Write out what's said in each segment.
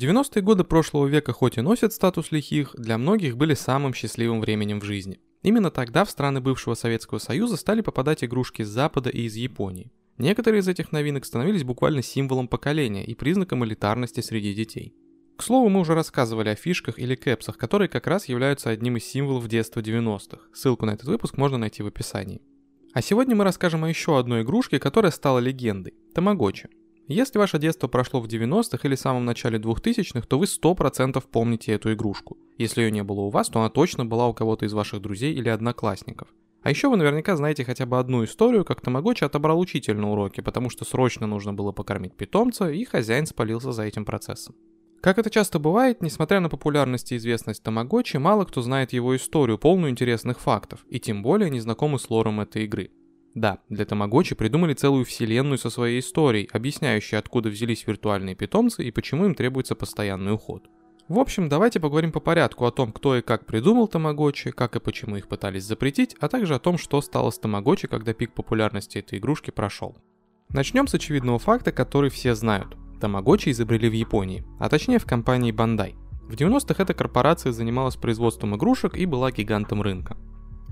90-е годы прошлого века хоть и носят статус лихих, для многих были самым счастливым временем в жизни. Именно тогда в страны бывшего Советского Союза стали попадать игрушки с Запада и из Японии. Некоторые из этих новинок становились буквально символом поколения и признаком элитарности среди детей. К слову, мы уже рассказывали о фишках или кэпсах, которые как раз являются одним из символов детства 90-х. Ссылку на этот выпуск можно найти в описании. А сегодня мы расскажем о еще одной игрушке, которая стала легендой – Тамагочи. Если ваше детство прошло в 90-х или самом начале 2000-х, то вы 100% помните эту игрушку. Если ее не было у вас, то она точно была у кого-то из ваших друзей или одноклассников. А еще вы наверняка знаете хотя бы одну историю, как Тамагочи отобрал учитель на уроке, потому что срочно нужно было покормить питомца, и хозяин спалился за этим процессом. Как это часто бывает, несмотря на популярность и известность Тамагочи, мало кто знает его историю, полную интересных фактов, и тем более не знакомы с лором этой игры. Да, для Тамагочи придумали целую вселенную со своей историей, объясняющей, откуда взялись виртуальные питомцы и почему им требуется постоянный уход. В общем, давайте поговорим по порядку о том, кто и как придумал Тамагочи, как и почему их пытались запретить, а также о том, что стало с Тамагочи, когда пик популярности этой игрушки прошел. Начнем с очевидного факта, который все знают. Тамагочи изобрели в Японии, а точнее в компании Bandai. В 90-х эта корпорация занималась производством игрушек и была гигантом рынка.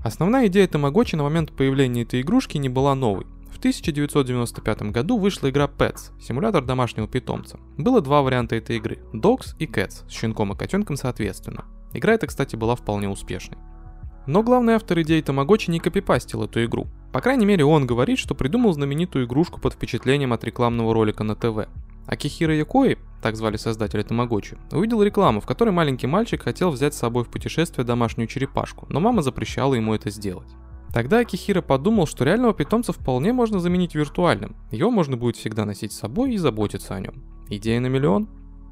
Основная идея Тамагочи на момент появления этой игрушки не была новой. В 1995 году вышла игра Pets, симулятор домашнего питомца. Было два варианта этой игры – Dogs и Cats, с щенком и котенком соответственно. Игра эта, кстати, была вполне успешной. Но главный автор идеи Тамагочи не копипастил эту игру. По крайней мере, он говорит, что придумал знаменитую игрушку под впечатлением от рекламного ролика на ТВ. Акихира Якои, так звали создателя Тамагочи, увидел рекламу, в которой маленький мальчик хотел взять с собой в путешествие домашнюю черепашку, но мама запрещала ему это сделать. Тогда Акихира подумал, что реального питомца вполне можно заменить виртуальным. Его можно будет всегда носить с собой и заботиться о нем. Идея на миллион?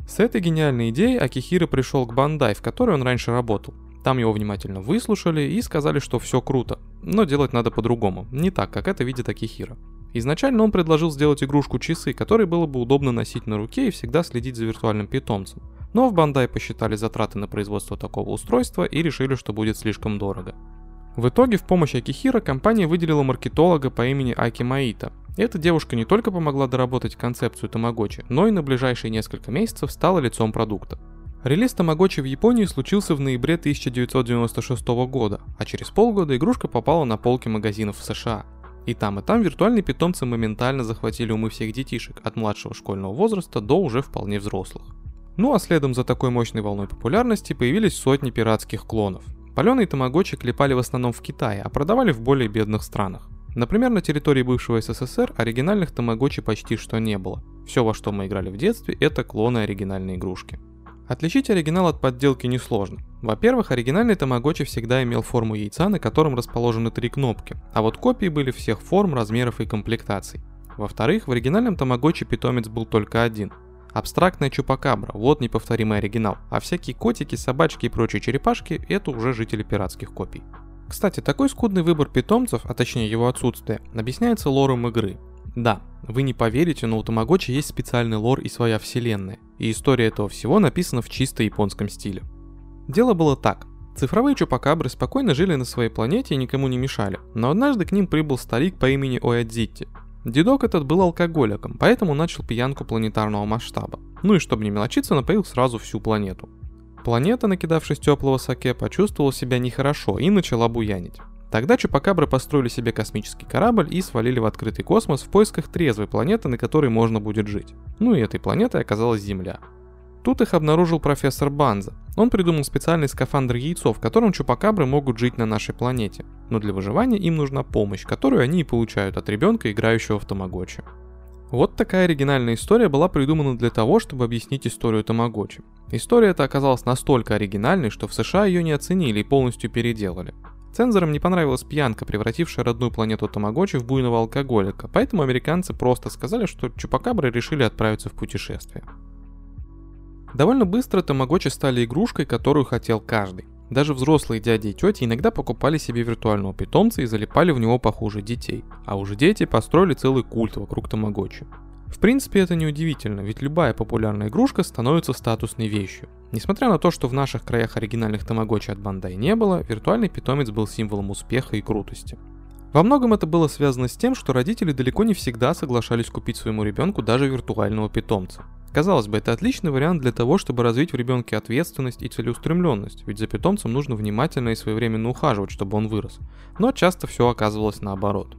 С этой гениальной идеей Акихира пришел к Бандай, в которой он раньше работал. Там его внимательно выслушали и сказали, что все круто, но делать надо по-другому, не так, как это видит Акихира. Изначально он предложил сделать игрушку-часы, которые было бы удобно носить на руке и всегда следить за виртуальным питомцем. Но в Бандай посчитали затраты на производство такого устройства и решили, что будет слишком дорого. В итоге в помощь Акихира компания выделила маркетолога по имени Аки Маита. Эта девушка не только помогла доработать концепцию Тамагочи, но и на ближайшие несколько месяцев стала лицом продукта. Релиз Тамагочи в Японии случился в ноябре 1996 года, а через полгода игрушка попала на полки магазинов в США – и там, и там виртуальные питомцы моментально захватили умы всех детишек, от младшего школьного возраста до уже вполне взрослых. Ну а следом за такой мощной волной популярности появились сотни пиратских клонов. Паленые тамагочи клепали в основном в Китае, а продавали в более бедных странах. Например, на территории бывшего СССР оригинальных тамагочи почти что не было. Все, во что мы играли в детстве, это клоны оригинальной игрушки. Отличить оригинал от подделки несложно. Во-первых, оригинальный Тамагочи всегда имел форму яйца, на котором расположены три кнопки, а вот копии были всех форм, размеров и комплектаций. Во-вторых, в оригинальном Тамагочи питомец был только один. Абстрактная чупакабра, вот неповторимый оригинал, а всякие котики, собачки и прочие черепашки – это уже жители пиратских копий. Кстати, такой скудный выбор питомцев, а точнее его отсутствие, объясняется лором игры. Да, вы не поверите, но у Тамагочи есть специальный лор и своя вселенная, и история этого всего написана в чисто японском стиле. Дело было так. Цифровые чупакабры спокойно жили на своей планете и никому не мешали, но однажды к ним прибыл старик по имени Оядзитти. Дедок этот был алкоголиком, поэтому начал пьянку планетарного масштаба. Ну и чтобы не мелочиться, напоил сразу всю планету. Планета, накидавшись теплого саке, почувствовала себя нехорошо и начала буянить. Тогда чупакабры построили себе космический корабль и свалили в открытый космос в поисках трезвой планеты, на которой можно будет жить. Ну и этой планетой оказалась Земля. Тут их обнаружил профессор Банза. Он придумал специальный скафандр яйцо, в котором чупакабры могут жить на нашей планете. Но для выживания им нужна помощь, которую они и получают от ребенка, играющего в Тамагочи. Вот такая оригинальная история была придумана для того, чтобы объяснить историю Тамагочи. История эта оказалась настолько оригинальной, что в США ее не оценили и полностью переделали. Цензорам не понравилась пьянка, превратившая родную планету Тамагочи в буйного алкоголика, поэтому американцы просто сказали, что чупакабры решили отправиться в путешествие. Довольно быстро тамагочи стали игрушкой, которую хотел каждый. Даже взрослые дяди и тети иногда покупали себе виртуального питомца и залипали в него похуже детей. А уже дети построили целый культ вокруг тамагочи. В принципе, это неудивительно, ведь любая популярная игрушка становится статусной вещью. Несмотря на то, что в наших краях оригинальных тамагочи от Бандай не было, виртуальный питомец был символом успеха и крутости. Во многом это было связано с тем, что родители далеко не всегда соглашались купить своему ребенку даже виртуального питомца. Казалось бы, это отличный вариант для того, чтобы развить в ребенке ответственность и целеустремленность, ведь за питомцем нужно внимательно и своевременно ухаживать, чтобы он вырос. Но часто все оказывалось наоборот.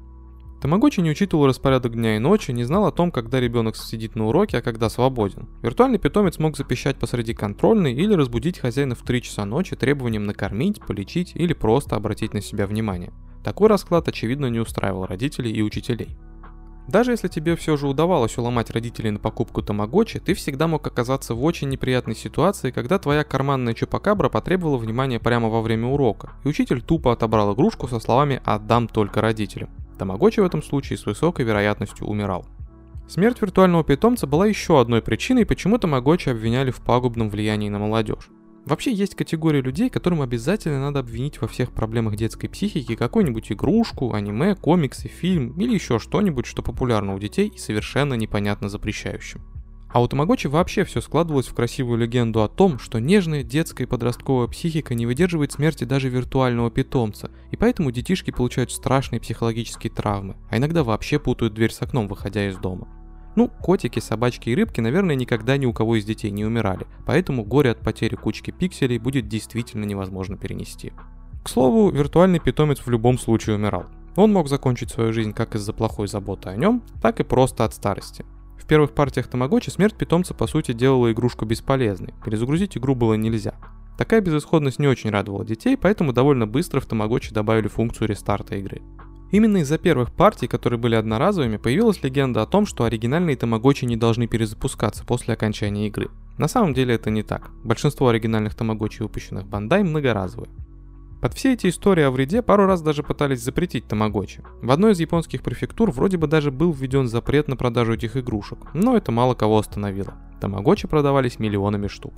Тамагочи не учитывал распорядок дня и ночи, не знал о том, когда ребенок сидит на уроке, а когда свободен. Виртуальный питомец мог запищать посреди контрольной или разбудить хозяина в 3 часа ночи требованием накормить, полечить или просто обратить на себя внимание. Такой расклад, очевидно, не устраивал родителей и учителей. Даже если тебе все же удавалось уломать родителей на покупку тамагочи, ты всегда мог оказаться в очень неприятной ситуации, когда твоя карманная чупакабра потребовала внимания прямо во время урока, и учитель тупо отобрал игрушку со словами «отдам только родителям». Тамагочи в этом случае с высокой вероятностью умирал. Смерть виртуального питомца была еще одной причиной, почему Тамагочи обвиняли в пагубном влиянии на молодежь. Вообще есть категория людей, которым обязательно надо обвинить во всех проблемах детской психики какую-нибудь игрушку, аниме, комиксы, фильм или еще что-нибудь, что популярно у детей и совершенно непонятно запрещающим. А у Тамагочи вообще все складывалось в красивую легенду о том, что нежная детская и подростковая психика не выдерживает смерти даже виртуального питомца, и поэтому детишки получают страшные психологические травмы, а иногда вообще путают дверь с окном, выходя из дома. Ну, котики, собачки и рыбки, наверное, никогда ни у кого из детей не умирали, поэтому горе от потери кучки пикселей будет действительно невозможно перенести. К слову, виртуальный питомец в любом случае умирал. Он мог закончить свою жизнь как из-за плохой заботы о нем, так и просто от старости первых партиях Тамагочи смерть питомца по сути делала игрушку бесполезной, перезагрузить игру было нельзя. Такая безысходность не очень радовала детей, поэтому довольно быстро в Тамагочи добавили функцию рестарта игры. Именно из-за первых партий, которые были одноразовыми, появилась легенда о том, что оригинальные тамагочи не должны перезапускаться после окончания игры. На самом деле это не так. Большинство оригинальных тамагочи, выпущенных Бандай, многоразовые. Под все эти истории о вреде пару раз даже пытались запретить тамагочи. В одной из японских префектур вроде бы даже был введен запрет на продажу этих игрушек, но это мало кого остановило. Тамагочи продавались миллионами штук.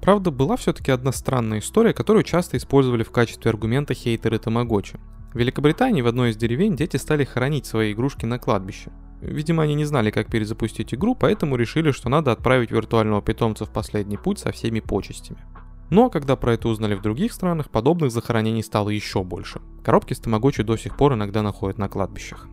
Правда, была все-таки одна странная история, которую часто использовали в качестве аргумента хейтеры Тамагочи. В Великобритании в одной из деревень дети стали хоронить свои игрушки на кладбище. Видимо, они не знали, как перезапустить игру, поэтому решили, что надо отправить виртуального питомца в последний путь со всеми почестями. Но когда про это узнали в других странах, подобных захоронений стало еще больше. Коробки с тамагочи до сих пор иногда находят на кладбищах.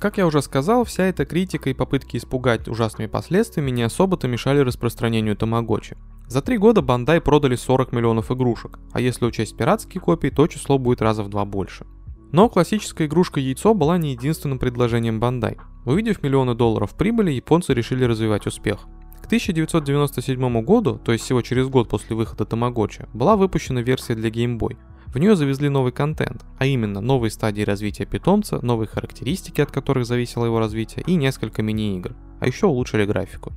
Как я уже сказал, вся эта критика и попытки испугать ужасными последствиями не особо-то мешали распространению тамагочи. За три года Бандай продали 40 миллионов игрушек, а если учесть пиратские копии, то число будет раза в два больше. Но классическая игрушка яйцо была не единственным предложением Бандай. Увидев миллионы долларов прибыли, японцы решили развивать успех. 1997 году, то есть всего через год после выхода Тамагочи, была выпущена версия для Game Boy. В нее завезли новый контент, а именно новые стадии развития питомца, новые характеристики, от которых зависело его развитие, и несколько мини-игр. А еще улучшили графику.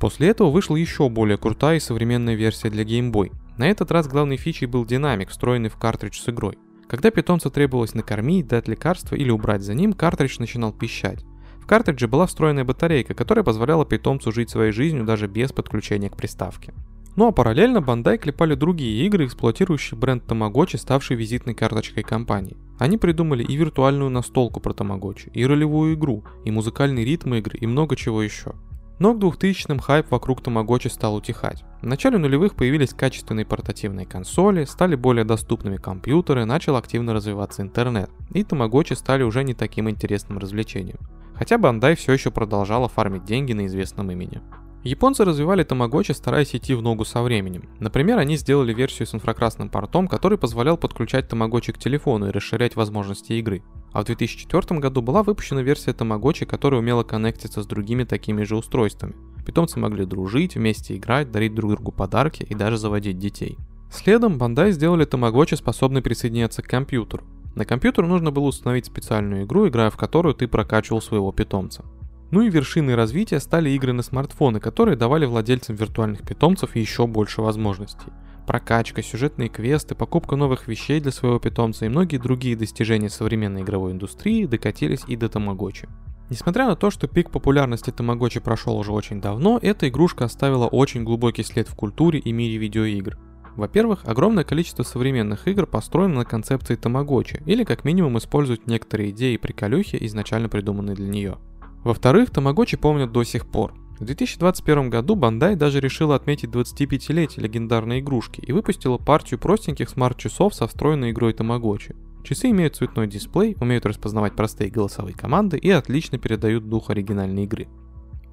После этого вышла еще более крутая и современная версия для Game Boy. На этот раз главной фичей был динамик, встроенный в картридж с игрой. Когда питомца требовалось накормить, дать лекарство или убрать за ним, картридж начинал пищать. В картридже была встроенная батарейка, которая позволяла питомцу жить своей жизнью даже без подключения к приставке. Ну а параллельно Bandai клепали другие игры, эксплуатирующие бренд Tamagotchi, ставший визитной карточкой компании. Они придумали и виртуальную настолку про Tamagotchi, и ролевую игру, и музыкальный ритм игры, и много чего еще. Но к 2000-м хайп вокруг Тамагочи стал утихать. В начале нулевых появились качественные портативные консоли, стали более доступными компьютеры, начал активно развиваться интернет, и Тамагочи стали уже не таким интересным развлечением. Хотя Бандай все еще продолжала фармить деньги на известном имени. Японцы развивали Тамагочи, стараясь идти в ногу со временем. Например, они сделали версию с инфракрасным портом, который позволял подключать Тамагочи к телефону и расширять возможности игры. А в 2004 году была выпущена версия Тамагочи, которая умела коннектиться с другими такими же устройствами. Питомцы могли дружить, вместе играть, дарить друг другу подарки и даже заводить детей. Следом Бандай сделали Тамагочи, способный присоединяться к компьютеру. На компьютер нужно было установить специальную игру, играя в которую ты прокачивал своего питомца. Ну и вершиной развития стали игры на смартфоны, которые давали владельцам виртуальных питомцев еще больше возможностей. Прокачка, сюжетные квесты, покупка новых вещей для своего питомца и многие другие достижения современной игровой индустрии докатились и до Тамагочи. Несмотря на то, что пик популярности Тамагочи прошел уже очень давно, эта игрушка оставила очень глубокий след в культуре и мире видеоигр. Во-первых, огромное количество современных игр построено на концепции Тамагочи, или как минимум используют некоторые идеи и приколюхи, изначально придуманные для нее. Во-вторых, Тамагочи помнят до сих пор. В 2021 году Bandai даже решила отметить 25-летие легендарной игрушки и выпустила партию простеньких смарт-часов со встроенной игрой Тамагочи. Часы имеют цветной дисплей, умеют распознавать простые голосовые команды и отлично передают дух оригинальной игры.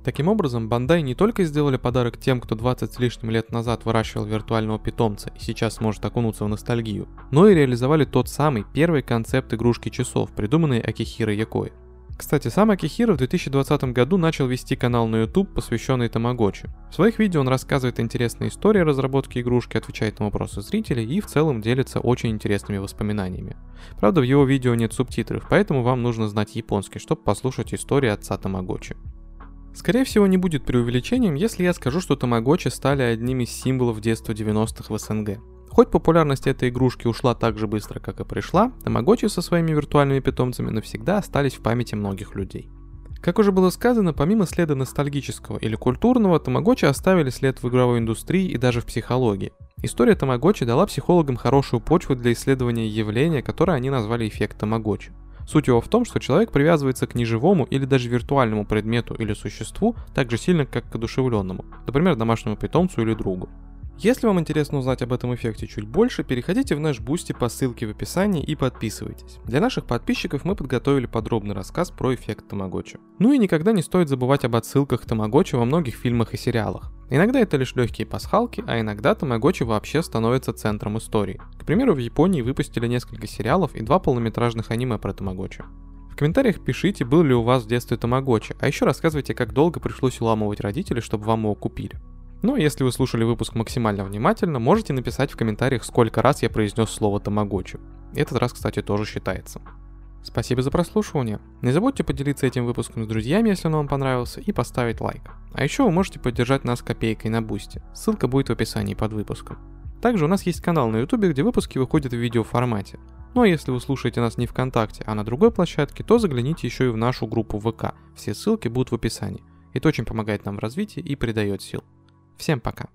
Таким образом, Бандай не только сделали подарок тем, кто 20 с лишним лет назад выращивал виртуального питомца и сейчас сможет окунуться в ностальгию, но и реализовали тот самый первый концепт игрушки часов, придуманный Акихиро Якой. Кстати, сам Акихиро в 2020 году начал вести канал на YouTube, посвященный Тамагочи. В своих видео он рассказывает интересные истории разработки игрушки, отвечает на вопросы зрителей и в целом делится очень интересными воспоминаниями. Правда, в его видео нет субтитров, поэтому вам нужно знать японский, чтобы послушать истории отца Тамагочи. Скорее всего, не будет преувеличением, если я скажу, что тамагочи стали одним из символов детства 90-х в СНГ. Хоть популярность этой игрушки ушла так же быстро, как и пришла, тамагочи со своими виртуальными питомцами навсегда остались в памяти многих людей. Как уже было сказано, помимо следа ностальгического или культурного, тамагочи оставили след в игровой индустрии и даже в психологии. История тамагочи дала психологам хорошую почву для исследования явления, которое они назвали эффект тамагочи. Суть его в том, что человек привязывается к неживому или даже виртуальному предмету или существу так же сильно, как к одушевленному, например, домашнему питомцу или другу. Если вам интересно узнать об этом эффекте чуть больше, переходите в наш Boosty по ссылке в описании и подписывайтесь. Для наших подписчиков мы подготовили подробный рассказ про эффект Тамагочи. Ну и никогда не стоит забывать об отсылках Тамагочи во многих фильмах и сериалах. Иногда это лишь легкие пасхалки, а иногда Тамагочи вообще становится центром истории. К примеру, в Японии выпустили несколько сериалов и два полнометражных аниме про Тамагочи. В комментариях пишите, был ли у вас в детстве Тамагочи, а еще рассказывайте, как долго пришлось уламывать родителей, чтобы вам его купили. Ну, если вы слушали выпуск максимально внимательно, можете написать в комментариях, сколько раз я произнес слово тамагочи. Этот раз, кстати, тоже считается. Спасибо за прослушивание. Не забудьте поделиться этим выпуском с друзьями, если он вам понравился, и поставить лайк. А еще вы можете поддержать нас копейкой на бусте. Ссылка будет в описании под выпуском. Также у нас есть канал на ютубе, где выпуски выходят в видеоформате. Ну а если вы слушаете нас не ВКонтакте, а на другой площадке, то загляните еще и в нашу группу ВК. Все ссылки будут в описании. Это очень помогает нам в развитии и придает сил. Всем пока.